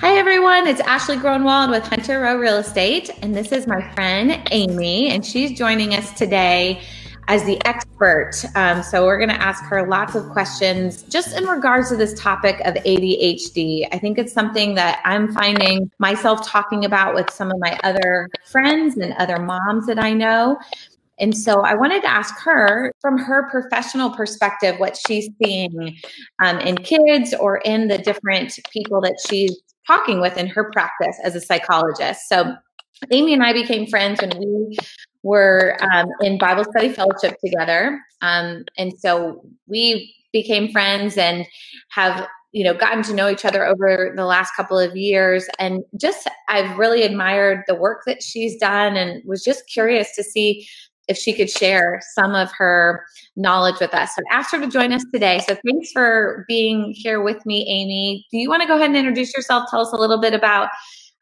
Hi, everyone. It's Ashley Gronwald with Hunter Row Real Estate, and this is my friend Amy, and she's joining us today as the expert. Um, so, we're going to ask her lots of questions just in regards to this topic of ADHD. I think it's something that I'm finding myself talking about with some of my other friends and other moms that I know. And so I wanted to ask her from her professional perspective what she's seeing um, in kids or in the different people that she's talking with in her practice as a psychologist. So Amy and I became friends when we were um, in Bible study fellowship together. Um, and so we became friends and have you know gotten to know each other over the last couple of years and just i've really admired the work that she's done and was just curious to see if she could share some of her knowledge with us. So I asked her to join us today. So thanks for being here with me, Amy. Do you want to go ahead and introduce yourself? Tell us a little bit about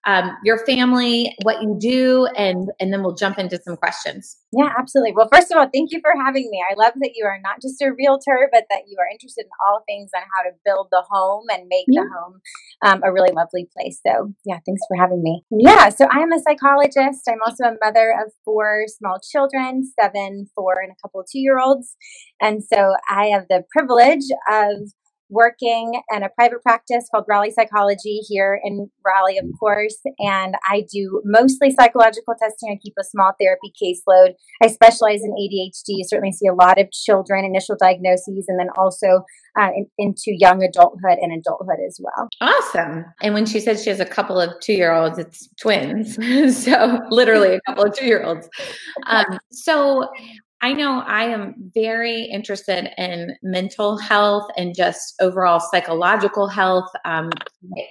um, your family, what you do, and and then we'll jump into some questions. Yeah, absolutely. Well, first of all, thank you for having me. I love that you are not just a realtor, but that you are interested in all things on how to build the home and make yeah. the home um, a really lovely place. So, yeah, thanks for having me. Yeah, so I am a psychologist. I'm also a mother of four small children, seven, four, and a couple of two year olds. And so I have the privilege of working in a private practice called Raleigh Psychology here in Raleigh, of course. And I do mostly psychological testing. I keep a small therapy caseload. I specialize in ADHD. You certainly see a lot of children, initial diagnoses, and then also uh, in, into young adulthood and adulthood as well. Awesome. And when she says she has a couple of two year olds, it's twins. so literally a couple of two year olds. Um, so I know I am very interested in mental health and just overall psychological health. Um,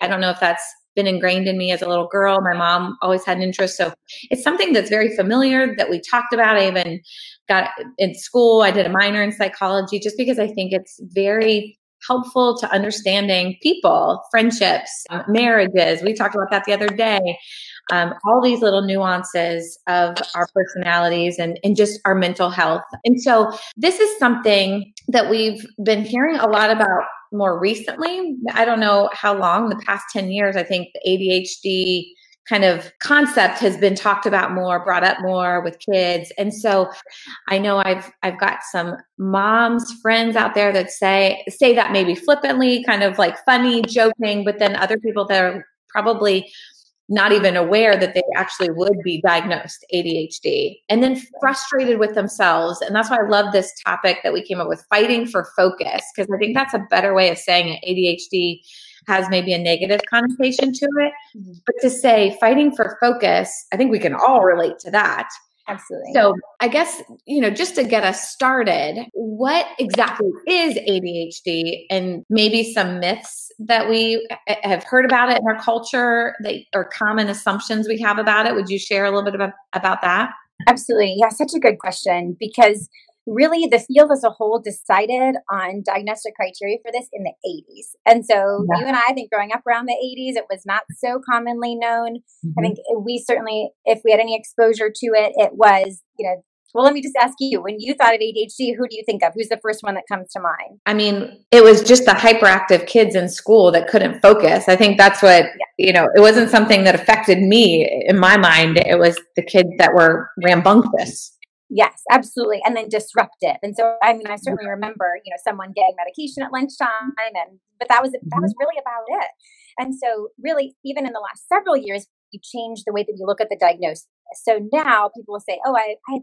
I don't know if that's been ingrained in me as a little girl. My mom always had an interest. So it's something that's very familiar that we talked about. I even got in school, I did a minor in psychology just because I think it's very helpful to understanding people, friendships, marriages. We talked about that the other day um, all these little nuances of our personalities and, and just our mental health. And so this is something that we've been hearing a lot about more recently. I don't know how long, the past 10 years, I think the ADHD kind of concept has been talked about more brought up more with kids and so i know i've i've got some moms friends out there that say say that maybe flippantly kind of like funny joking but then other people that are probably not even aware that they actually would be diagnosed ADHD and then frustrated with themselves. And that's why I love this topic that we came up with fighting for focus, because I think that's a better way of saying it. ADHD has maybe a negative connotation to it. Mm-hmm. But to say fighting for focus, I think we can all relate to that. Absolutely. So, I guess, you know, just to get us started, what exactly is ADHD and maybe some myths that we have heard about it in our culture that or common assumptions we have about it? Would you share a little bit about, about that? Absolutely. Yeah, such a good question because really the field as a whole decided on diagnostic criteria for this in the 80s. And so yeah. you and I, I think growing up around the 80s, it was not so commonly known. Mm-hmm. I think we certainly, if we had any exposure to it, it was, you know, well, let me just ask you when you thought of ADHD, who do you think of? Who's the first one that comes to mind? I mean, it was just the hyperactive kids in school that couldn't focus. I think that's what, yeah. you know, it wasn't something that affected me in my mind. It was the kids that were rambunctious. Yes, absolutely. And then disruptive. And so, I mean, I certainly remember, you know, someone getting medication at lunchtime and, but that was, that was mm-hmm. really about it. And so really, even in the last several years, you changed the way that we look at the diagnosis. So now people will say, oh, I, I have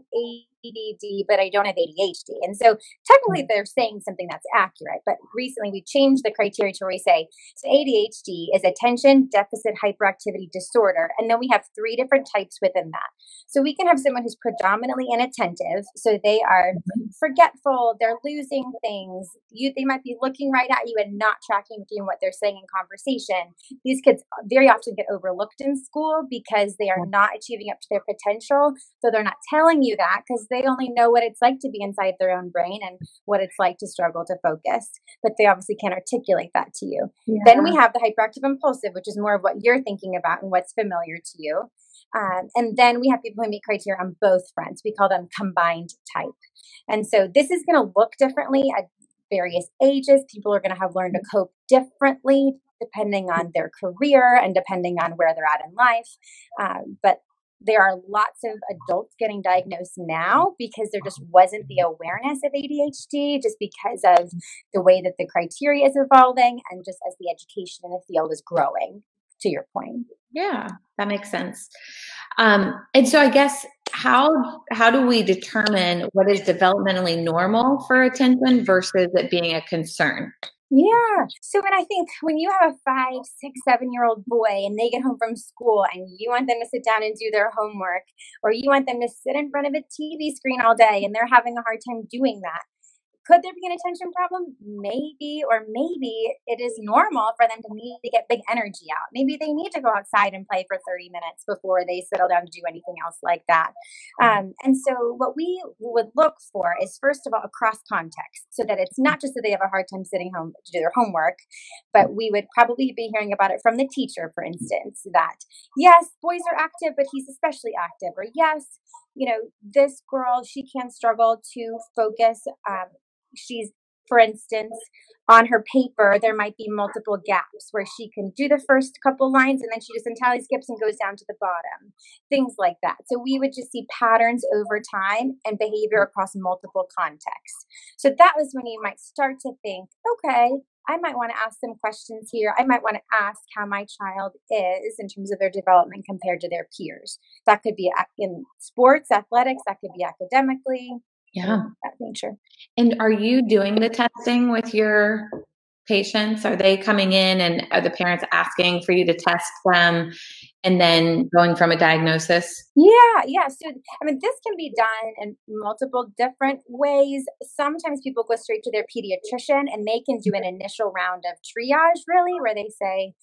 ADD, but I don't have ADHD. And so technically they're saying something that's accurate. But recently we changed the criteria to where we say so ADHD is attention deficit hyperactivity disorder. And then we have three different types within that. So we can have someone who's predominantly inattentive. So they are mm-hmm. forgetful, they're losing things. You they might be looking right at you and not tracking with you and what they're saying in conversation. These kids very often get overlooked in school because they are not achieving up to their potential. So they're not telling you that because they only know what it's like to be inside their own brain and what it's like to struggle to focus. But they obviously can't articulate that to you. Yeah. Then we have the hyperactive impulsive, which is more of what you're thinking about and what's familiar to you. Um, and then we have people who meet criteria on both fronts. We call them combined type. And so this is going to look differently at various ages. People are going to have learned to cope differently depending on their career and depending on where they're at in life. Um, but there are lots of adults getting diagnosed now because there just wasn't the awareness of ADHD, just because of the way that the criteria is evolving and just as the education in the field is growing, to your point. Yeah, that makes sense. Um, and so I guess how how do we determine what is developmentally normal for attention versus it being a concern? Yeah. So when I think when you have a five, six, seven year old boy and they get home from school and you want them to sit down and do their homework, or you want them to sit in front of a TV screen all day and they're having a hard time doing that, could there be an attention problem? Maybe, or maybe it is normal for them to need to get big energy out. Maybe they need to go outside and play for 30 minutes before they settle down to do anything else like that. Um, and so, what we would look for is first of all across context, so that it's not just that they have a hard time sitting home to do their homework, but we would probably be hearing about it from the teacher, for instance, that yes, boys are active, but he's especially active, or yes, you know, this girl, she can struggle to focus um, she's for instance on her paper there might be multiple gaps where she can do the first couple lines and then she just entirely skips and goes down to the bottom things like that so we would just see patterns over time and behavior across multiple contexts so that was when you might start to think okay I might want to ask some questions here. I might want to ask how my child is in terms of their development compared to their peers. That could be in sports, athletics, that could be academically, yeah. that nature. And are you doing the testing with your patients? Are they coming in and are the parents asking for you to test them and then going from a diagnosis? Yeah yeah. So i mean this can be done in multiple different ways. Sometimes people go straight to their pediatrician and they can do an mm-hmm. initial round of triage really where they say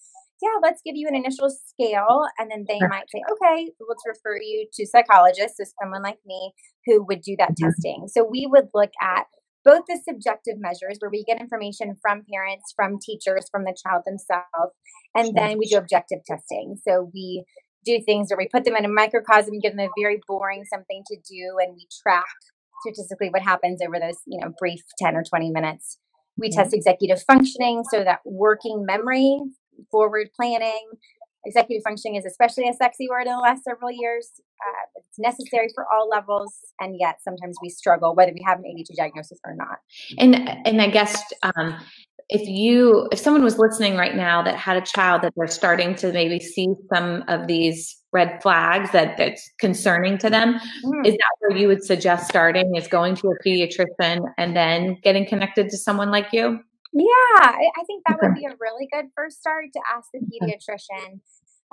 yeah, let's give you an initial scale. And then they might say, okay, let's refer you to psychologists, so someone like me who would do that mm-hmm. testing. So we would look at both the subjective measures where we get information from parents, from teachers, from the child themselves, and then we do objective testing. So we do things where we put them in a microcosm, give them a very boring something to do, and we track statistically what happens over those, you know, brief 10 or 20 minutes. We test executive functioning, so that working memory forward planning. Executive functioning is especially a sexy word in the last several years. Uh, it's necessary for all levels, and yet sometimes we struggle whether we have an ADHD diagnosis or not. And and I guess um, if you if someone was listening right now that had a child that they're starting to maybe see some of these red flags that that's concerning to them mm. is that where you would suggest starting is going to a pediatrician and then getting connected to someone like you yeah, I, I think that okay. would be a really good first start to ask the pediatrician.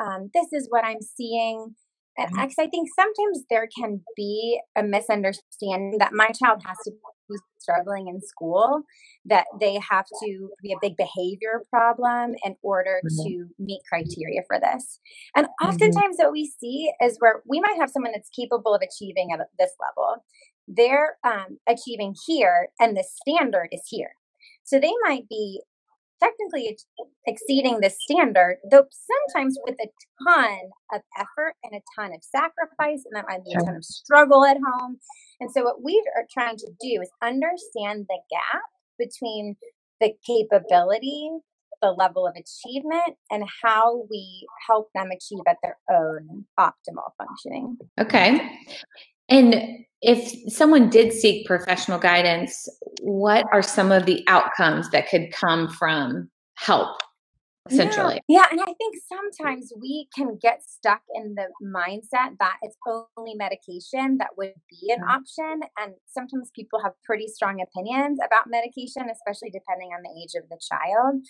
Um, this is what I'm seeing. And mm-hmm. I think sometimes there can be a misunderstanding that my child has to be struggling in school, that they have to be a big behavior problem in order mm-hmm. to meet criteria for this. And mm-hmm. oftentimes, what we see is where we might have someone that's capable of achieving at this level. They're um, achieving here, and the standard is here. So they might be technically exceeding the standard, though sometimes with a ton of effort and a ton of sacrifice, and that might be a ton of struggle at home. And so, what we are trying to do is understand the gap between the capability, the level of achievement, and how we help them achieve at their own optimal functioning. Okay. And if someone did seek professional guidance, what are some of the outcomes that could come from help essentially. Yeah. yeah, and I think sometimes we can get stuck in the mindset that it's only medication that would be an mm-hmm. option. And sometimes people have pretty strong opinions about medication, especially depending on the age of the child.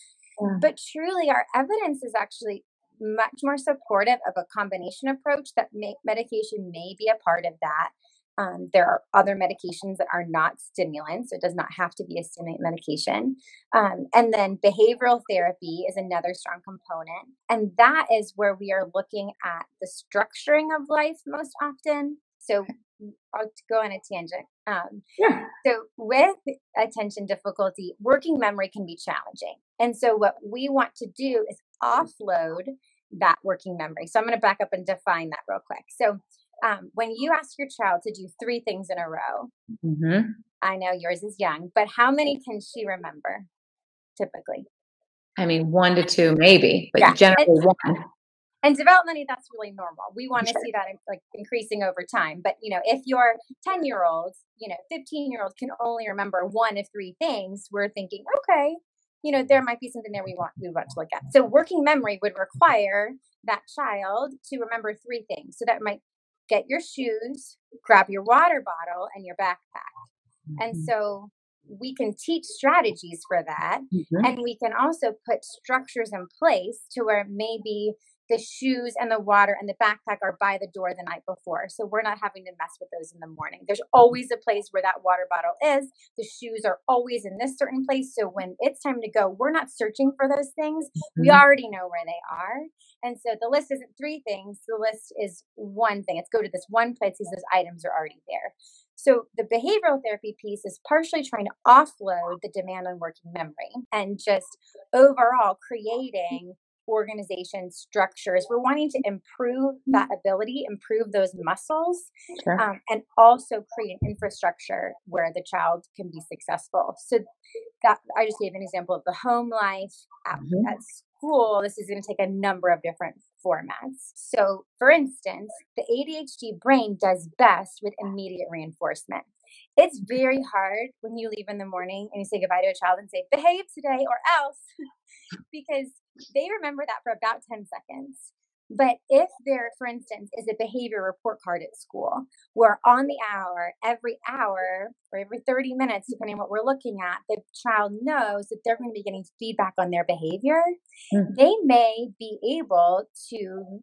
Yeah. But truly, our evidence is actually much more supportive of a combination approach that medication may be a part of that um, there are other medications that are not stimulants, so it does not have to be a stimulant medication. Um, and then behavioral therapy is another strong component. And that is where we are looking at the structuring of life most often. So I'll go on a tangent. Um, yeah. So, with attention difficulty, working memory can be challenging. And so, what we want to do is offload that working memory. So, I'm going to back up and define that real quick. So, um, when you ask your child to do three things in a row, mm-hmm. I know yours is young, but how many can she remember typically? I mean, one to two, maybe, but yeah. generally and, one. And developmentally, that's really normal. We want to sure. see that like increasing over time. But you know, if your ten-year-old, you know, fifteen-year-old can only remember one of three things, we're thinking, okay, you know, there might be something there we want we want to look at. So working memory would require that child to remember three things. So that might get your shoes, grab your water bottle, and your backpack. Mm-hmm. And so we can teach strategies for that. Mm-hmm. And we can also put structures in place to where maybe the shoes and the water and the backpack are by the door the night before. So we're not having to mess with those in the morning. There's always a place where that water bottle is. The shoes are always in this certain place. So when it's time to go, we're not searching for those things. Mm-hmm. We already know where they are. And so the list isn't three things, the list is one thing. It's go to this one place because those items are already there. So the behavioral therapy piece is partially trying to offload the demand on working memory and just overall creating organization structures. We're wanting to improve that ability, improve those muscles, sure. um, and also create an infrastructure where the child can be successful. So that I just gave an example of the home life at, mm-hmm. at school. This is going to take a number of different formats. So, for instance, the ADHD brain does best with immediate reinforcement. It's very hard when you leave in the morning and you say goodbye to a child and say, behave today or else, because they remember that for about 10 seconds. But if there, for instance, is a behavior report card at school where on the hour, every hour or every 30 minutes, depending on what we're looking at, the child knows that they're going to be getting feedback on their behavior, mm-hmm. they may be able to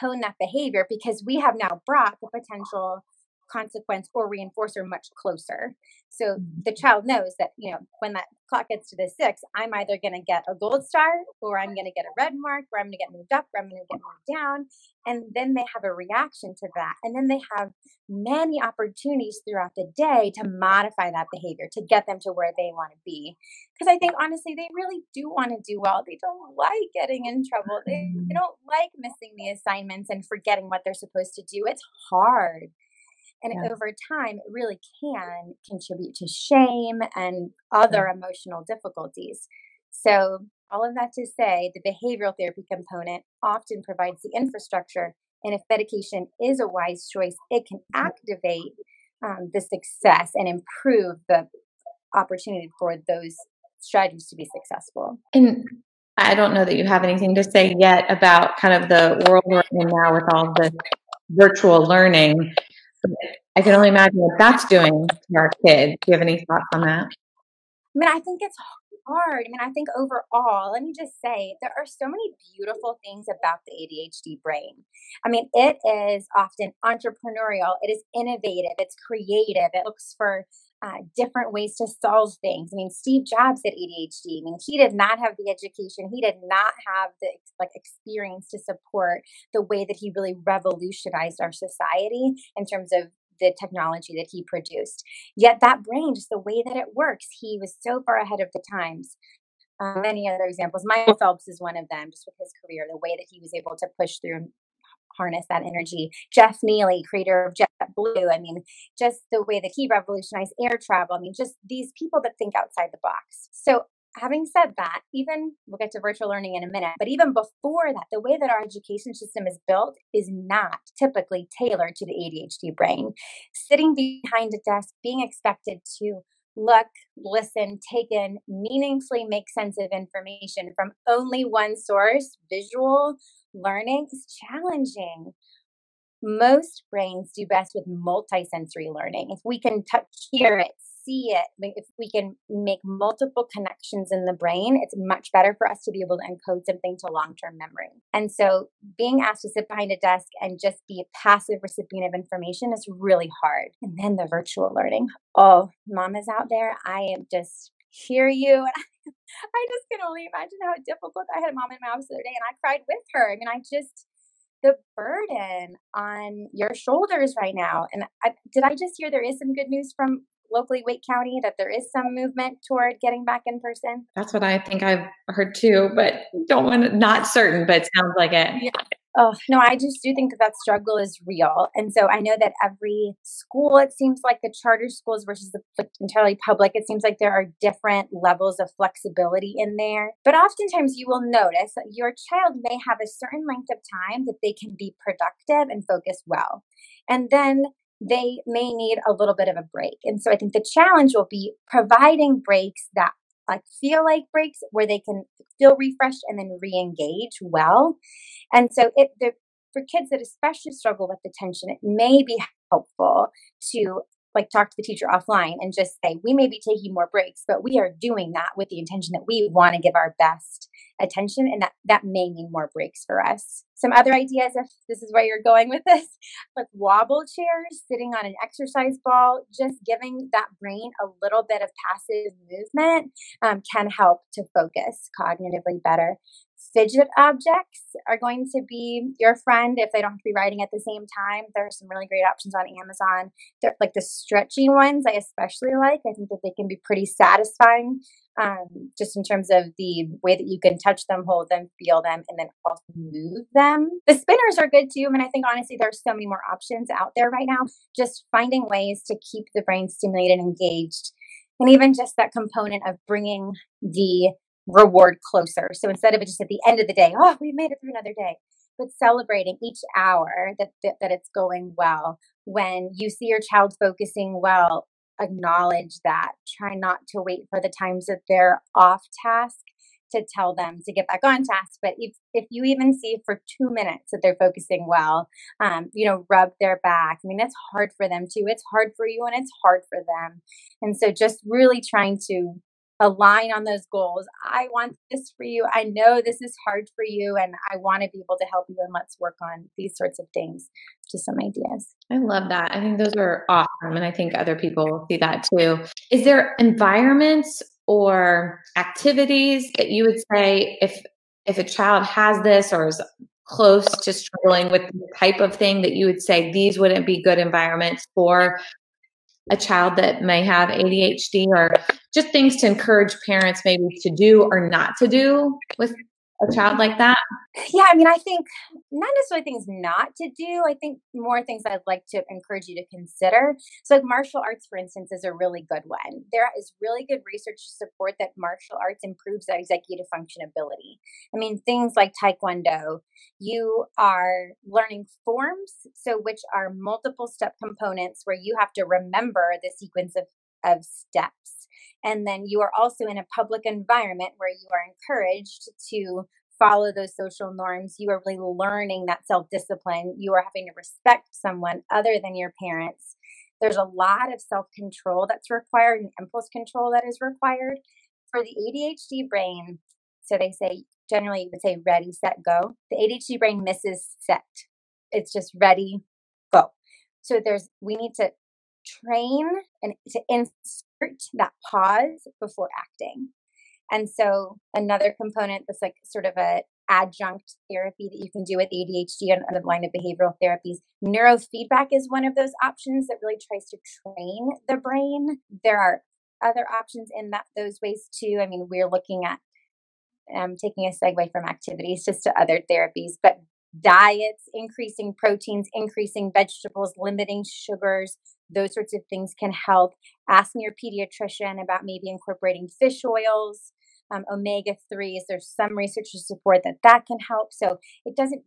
hone that behavior because we have now brought the potential consequence or reinforcer much closer. So mm-hmm. the child knows that, you know, when that clock gets to the six, I'm either going to get a gold star or I'm going to get a red mark or I'm going to get moved up or I'm going to get moved down. And then they have a reaction to that. And then they have many opportunities throughout the day to modify that behavior to get them to where they want to be. Because I think honestly, they really do want to do well. They don't like getting in trouble. They, they mm-hmm. don't like missing the assignments and forgetting what they're supposed to do. It's hard. And yeah. over time, it really can contribute to shame and other yeah. emotional difficulties. So, all of that to say, the behavioral therapy component often provides the infrastructure. And if medication is a wise choice, it can activate um, the success and improve the opportunity for those strategies to be successful. And I don't know that you have anything to say yet about kind of the world we're in now with all the virtual learning. I can only imagine what that's doing to our kids. Do you have any thoughts on that? I mean, I think it's hard. I mean, I think overall, let me just say, there are so many beautiful things about the ADHD brain. I mean, it is often entrepreneurial, it is innovative, it's creative, it looks for uh, different ways to solve things. I mean, Steve Jobs had ADHD. I mean, he did not have the education. He did not have the like experience to support the way that he really revolutionized our society in terms of the technology that he produced. Yet that brain, just the way that it works, he was so far ahead of the times. Um, many other examples. Michael Phelps is one of them, just with his career, the way that he was able to push through harness that energy. Jeff Neely, creator of JetBlue, I mean, just the way that he revolutionized air travel. I mean, just these people that think outside the box. So having said that, even we'll get to virtual learning in a minute, but even before that, the way that our education system is built is not typically tailored to the ADHD brain. Sitting behind a desk, being expected to look, listen, take in, meaningfully make sense of information from only one source, visual learning is challenging. Most brains do best with multisensory learning. If we can touch, hear it, see it, if we can make multiple connections in the brain, it's much better for us to be able to encode something to long term memory. And so being asked to sit behind a desk and just be a passive recipient of information is really hard. And then the virtual learning. Oh, mamas out there, I am just hear you. I just can only imagine how difficult I had a mom in my office the other day and I cried with her. I mean, I just the burden on your shoulders right now. And I, did I just hear there is some good news from locally Wake County that there is some movement toward getting back in person? That's what I think I've heard too, but don't want to, not certain, but it sounds like it. Yeah. Oh, no, I just do think that that struggle is real. And so I know that every school, it seems like the charter schools versus the entirely public, it seems like there are different levels of flexibility in there. But oftentimes you will notice that your child may have a certain length of time that they can be productive and focus well. And then they may need a little bit of a break. And so I think the challenge will be providing breaks that like feel like breaks where they can feel refreshed and then re-engage well. And so it the for kids that especially struggle with attention, it may be helpful to like talk to the teacher offline and just say, we may be taking more breaks, but we are doing that with the intention that we want to give our best attention and that that may mean more breaks for us. Some other ideas, if this is where you're going with this, like wobble chairs, sitting on an exercise ball, just giving that brain a little bit of passive movement um, can help to focus cognitively better fidget objects are going to be your friend if they don't have to be writing at the same time. There are some really great options on Amazon. They're like the stretchy ones, I especially like. I think that they can be pretty satisfying, um, just in terms of the way that you can touch them, hold them, feel them, and then also move them. The spinners are good too. I mean, I think honestly, there's so many more options out there right now. Just finding ways to keep the brain stimulated and engaged. And even just that component of bringing the reward closer. So instead of it just at the end of the day, oh, we made it through another day, but celebrating each hour that, that, that it's going well. When you see your child focusing well, acknowledge that. Try not to wait for the times that they're off task to tell them to get back on task. But if, if you even see for two minutes that they're focusing well, um, you know, rub their back. I mean, it's hard for them too. It's hard for you and it's hard for them. And so just really trying to align on those goals. I want this for you. I know this is hard for you, and I want to be able to help you. And let's work on these sorts of things. Just some ideas. I love that. I think those are awesome. And I think other people see that too. Is there environments or activities that you would say if if a child has this or is close to struggling with the type of thing that you would say these wouldn't be good environments for a child that may have ADHD or just things to encourage parents maybe to do or not to do with a child like that? Yeah, I mean, I think not necessarily things not to do. I think more things I'd like to encourage you to consider. So, like martial arts, for instance, is a really good one. There is really good research to support that martial arts improves that executive function ability. I mean, things like Taekwondo, you are learning forms, so which are multiple step components where you have to remember the sequence of, of steps and then you are also in a public environment where you are encouraged to follow those social norms. You are really learning that self discipline. You are having to respect someone other than your parents. There's a lot of self control that's required and impulse control that is required. For the ADHD brain, so they say generally you would say ready, set, go. The ADHD brain misses set. It's just ready, go. So there's we need to train and to insert that pause before acting. And so another component that's like sort of a adjunct therapy that you can do with ADHD and the line of behavioral therapies. Neurofeedback is one of those options that really tries to train the brain. There are other options in that those ways too. I mean, we're looking at um, taking a segue from activities just to other therapies, but diets, increasing proteins, increasing vegetables, limiting sugars, those sorts of things can help. Asking your pediatrician about maybe incorporating fish oils, um, omega 3s. There's some research to support that that can help. So it doesn't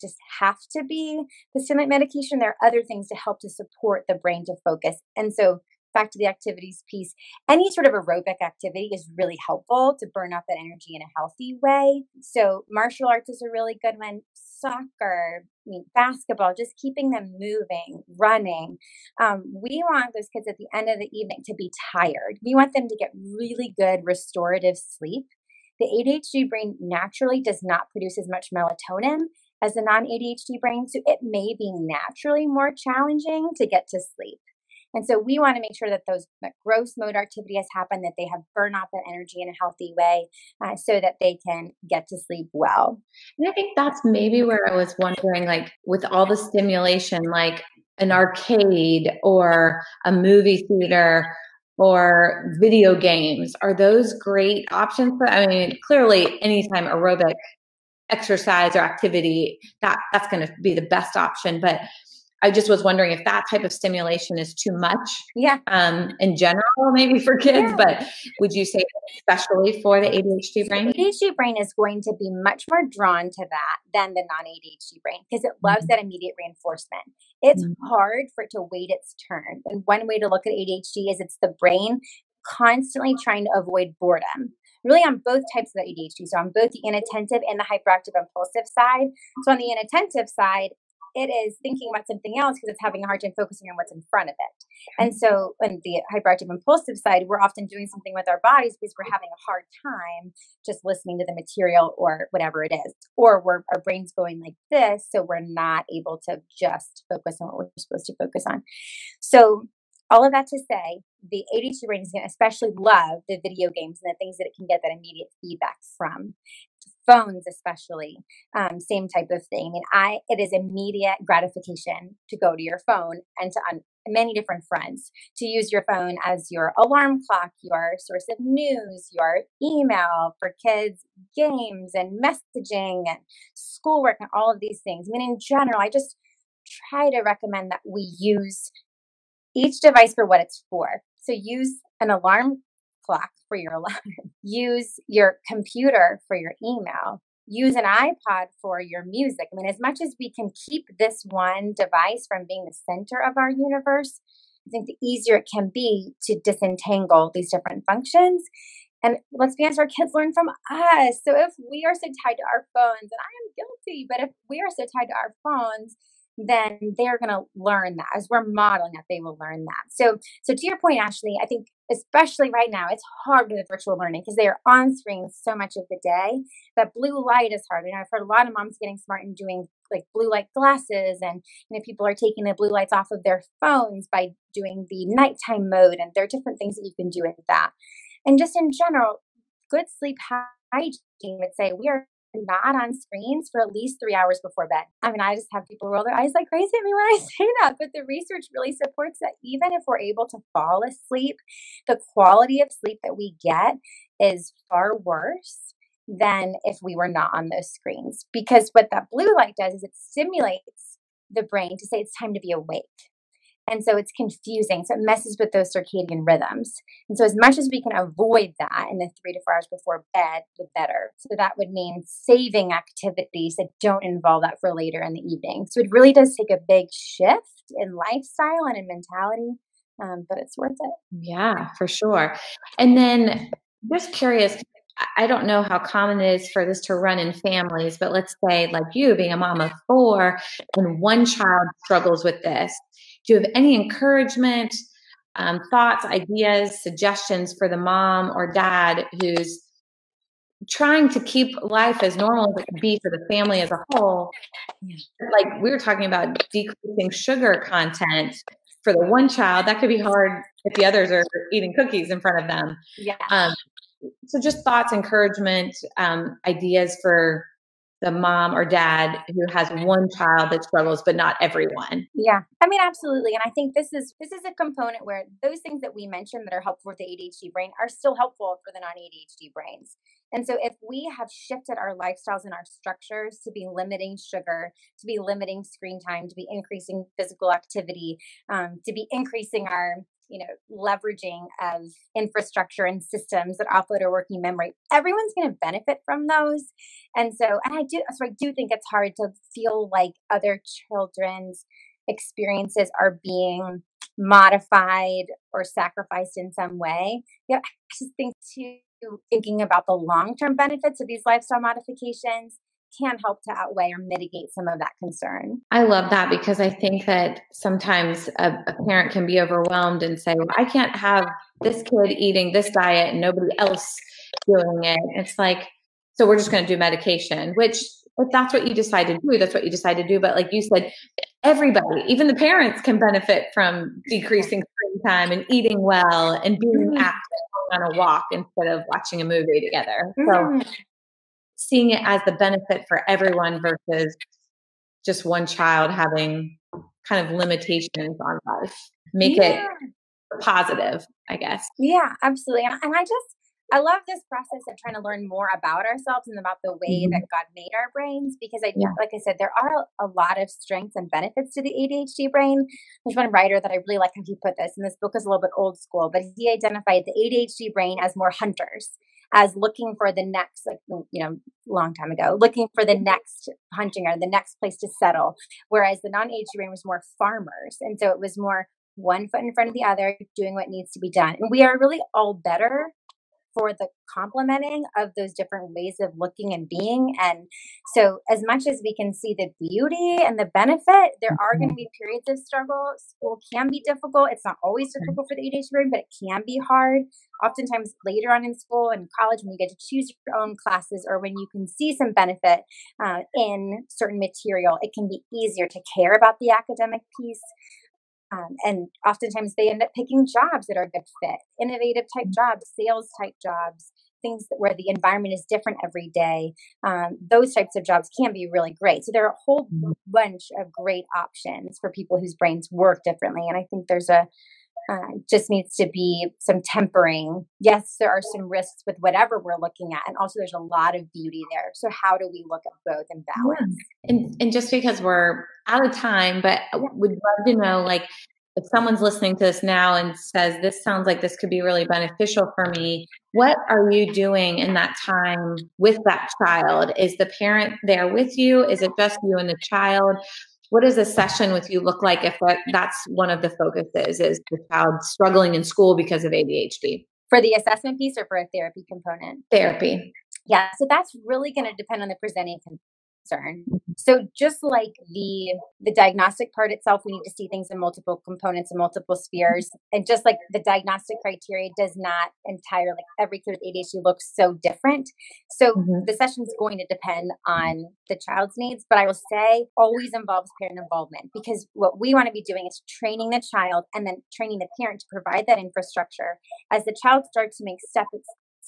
just have to be the stimulant medication. There are other things to help to support the brain to focus. And so back to the activities piece, any sort of aerobic activity is really helpful to burn off that energy in a healthy way. So, martial arts is a really good one. Soccer, I mean, basketball, just keeping them moving, running. Um, we want those kids at the end of the evening to be tired. We want them to get really good restorative sleep. The ADHD brain naturally does not produce as much melatonin as the non ADHD brain, so it may be naturally more challenging to get to sleep. And so we want to make sure that those that gross motor activity has happened, that they have burn off that energy in a healthy way uh, so that they can get to sleep well. And I think that's maybe where I was wondering, like with all the stimulation, like an arcade or a movie theater or video games, are those great options? But I mean, clearly anytime aerobic exercise or activity, that that's going to be the best option. But I just was wondering if that type of stimulation is too much. Yeah. Um, in general, maybe for kids, yeah. but would you say especially for the ADHD brain? The ADHD brain is going to be much more drawn to that than the non ADHD brain because it loves mm-hmm. that immediate reinforcement. It's mm-hmm. hard for it to wait its turn. And one way to look at ADHD is it's the brain constantly trying to avoid boredom really on both types of ADHD. So on both the inattentive and the hyperactive impulsive side. So on the inattentive side, it is thinking about something else because it's having a hard time focusing on what's in front of it. And so, on the hyperactive impulsive side, we're often doing something with our bodies because we're having a hard time just listening to the material or whatever it is, or we're, our brain's going like this, so we're not able to just focus on what we're supposed to focus on. So, all of that to say, the ADHD brain is going to especially love the video games and the things that it can get that immediate feedback from phones especially um, same type of thing. I mean i it is immediate gratification to go to your phone and to on many different fronts to use your phone as your alarm clock your source of news your email for kids games and messaging and schoolwork and all of these things. I mean in general i just try to recommend that we use each device for what it's for. So use an alarm clock for your alarm. Use your computer for your email. Use an iPod for your music. I mean, as much as we can keep this one device from being the center of our universe, I think the easier it can be to disentangle these different functions. And let's be honest, our kids learn from us. So if we are so tied to our phones, and I am guilty, but if we are so tied to our phones, then they're going to learn that as we're modeling that they will learn that so so to your point ashley i think especially right now it's hard with virtual learning because they are on screens so much of the day that blue light is hard. And i've heard a lot of moms getting smart and doing like blue light glasses and you know people are taking the blue lights off of their phones by doing the nighttime mode and there are different things that you can do with that. And just in general good sleep hygiene would say we are not on screens for at least three hours before bed. I mean, I just have people roll their eyes like crazy at me when I say that, but the research really supports that even if we're able to fall asleep, the quality of sleep that we get is far worse than if we were not on those screens. Because what that blue light does is it stimulates the brain to say it's time to be awake. And so it's confusing. So it messes with those circadian rhythms. And so, as much as we can avoid that in the three to four hours before bed, the better. So, that would mean saving activities that don't involve that for later in the evening. So, it really does take a big shift in lifestyle and in mentality, um, but it's worth it. Yeah, for sure. And then, just curious, I don't know how common it is for this to run in families, but let's say, like you being a mom of four, and one child struggles with this do you have any encouragement, um, thoughts, ideas, suggestions for the mom or dad who's trying to keep life as normal as it can be for the family as a whole? Like we were talking about decreasing sugar content for the one child, that could be hard if the others are eating cookies in front of them. Yeah. Um, so just thoughts, encouragement, um, ideas for the mom or dad who has one child that struggles but not everyone. Yeah. I mean absolutely and i think this is this is a component where those things that we mentioned that are helpful for the adhd brain are still helpful for the non-adhd brains. And so if we have shifted our lifestyles and our structures to be limiting sugar to be limiting screen time to be increasing physical activity um, to be increasing our you know, leveraging of infrastructure and systems that offload our working memory, everyone's going to benefit from those. And so, and I do, so I do think it's hard to feel like other children's experiences are being modified or sacrificed in some way. Yeah, I just think too, thinking about the long term benefits of these lifestyle modifications can help to outweigh or mitigate some of that concern. I love that because I think that sometimes a, a, parent can be overwhelmed and say, well, I can't have this kid eating this diet and nobody else doing it. It's like, so we're just going to do medication, which if that's what you decide to do, that's what you decide to do. But like you said, everybody, even the parents can benefit from decreasing screen time and eating well and being mm-hmm. active on a walk instead of watching a movie together. So mm-hmm. Seeing it as the benefit for everyone versus just one child having kind of limitations on life. Make yeah. it positive, I guess. Yeah, absolutely. And I just I love this process of trying to learn more about ourselves and about the way mm-hmm. that God made our brains because I, yeah. like I said, there are a lot of strengths and benefits to the ADHD brain. There's one writer that I really like how he put this, and this book is a little bit old school, but he identified the ADHD brain as more hunters, as looking for the next, like you know, long time ago, looking for the mm-hmm. next hunting or the next place to settle, whereas the non-ADHD brain was more farmers, and so it was more one foot in front of the other, doing what needs to be done. And we are really all better for the complementing of those different ways of looking and being. And so, as much as we can see the beauty and the benefit, there are going to mm-hmm. be periods of struggle. School can be difficult. It's not always difficult for the ADHD brain, but it can be hard. Oftentimes, later on in school and college, when you get to choose your own classes or when you can see some benefit uh, in certain material, it can be easier to care about the academic piece. Um, and oftentimes they end up picking jobs that are a good fit, innovative type mm. jobs, sales type jobs, things that, where the environment is different every day. Um, those types of jobs can be really great. So there are a whole mm. bunch of great options for people whose brains work differently. And I think there's a uh, just needs to be some tempering. Yes, there are some risks with whatever we're looking at, and also there's a lot of beauty there. So how do we look at both and balance? And and just because we're out of time, but would love to know, like, if someone's listening to this now and says this sounds like this could be really beneficial for me, what are you doing in that time with that child? Is the parent there with you? Is it just you and the child? What does a session with you look like if that's one of the focuses is the child struggling in school because of adhd for the assessment piece or for a therapy component? Therapy. Yeah so that's really going to depend on the presenting concern. So just like the the diagnostic part itself, we need to see things in multiple components and multiple spheres. And just like the diagnostic criteria does not entirely like every kid with ADHD looks so different. So mm-hmm. the session is going to depend on the child's needs, but I will say always involves parent involvement because what we want to be doing is training the child and then training the parent to provide that infrastructure as the child starts to make steps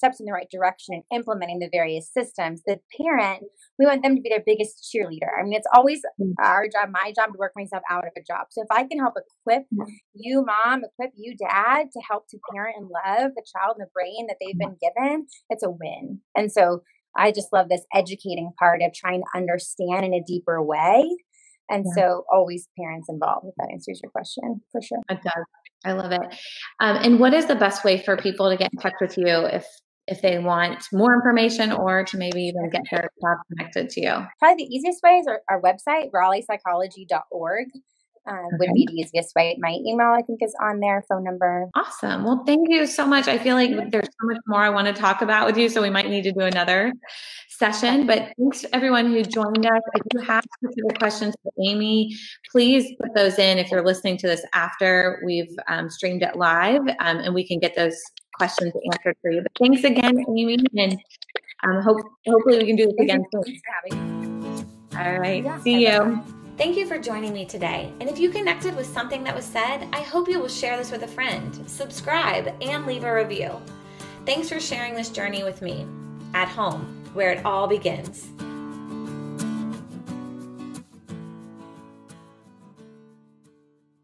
steps in the right direction and implementing the various systems, the parent, we want them to be their biggest cheerleader. I mean, it's always mm. our job, my job to work myself out of a job. So if I can help equip mm. you, mom, equip you, dad, to help to parent and love the child and the brain that they've been given, it's a win. And so I just love this educating part of trying to understand in a deeper way. And yeah. so always parents involved, if that answers your question, for sure. It does. I love it. Um, and what is the best way for people to get in touch with you if if they want more information or to maybe even get their child connected to you? Probably the easiest way is our, our website, raleighpsychology.org. Um, okay. would be the easiest way. My email, I think, is on there, phone number. Awesome. Well, thank you so much. I feel like there's so much more I want to talk about with you, so we might need to do another session. But thanks to everyone who joined us. If you have specific questions for Amy, please put those in if you're listening to this after we've um, streamed it live, um, and we can get those questions answered for you. But thanks again, Amy, and um, hope hopefully we can do this again soon. All right, yeah, see you. Thank you for joining me today. And if you connected with something that was said, I hope you will share this with a friend, subscribe, and leave a review. Thanks for sharing this journey with me at home, where it all begins.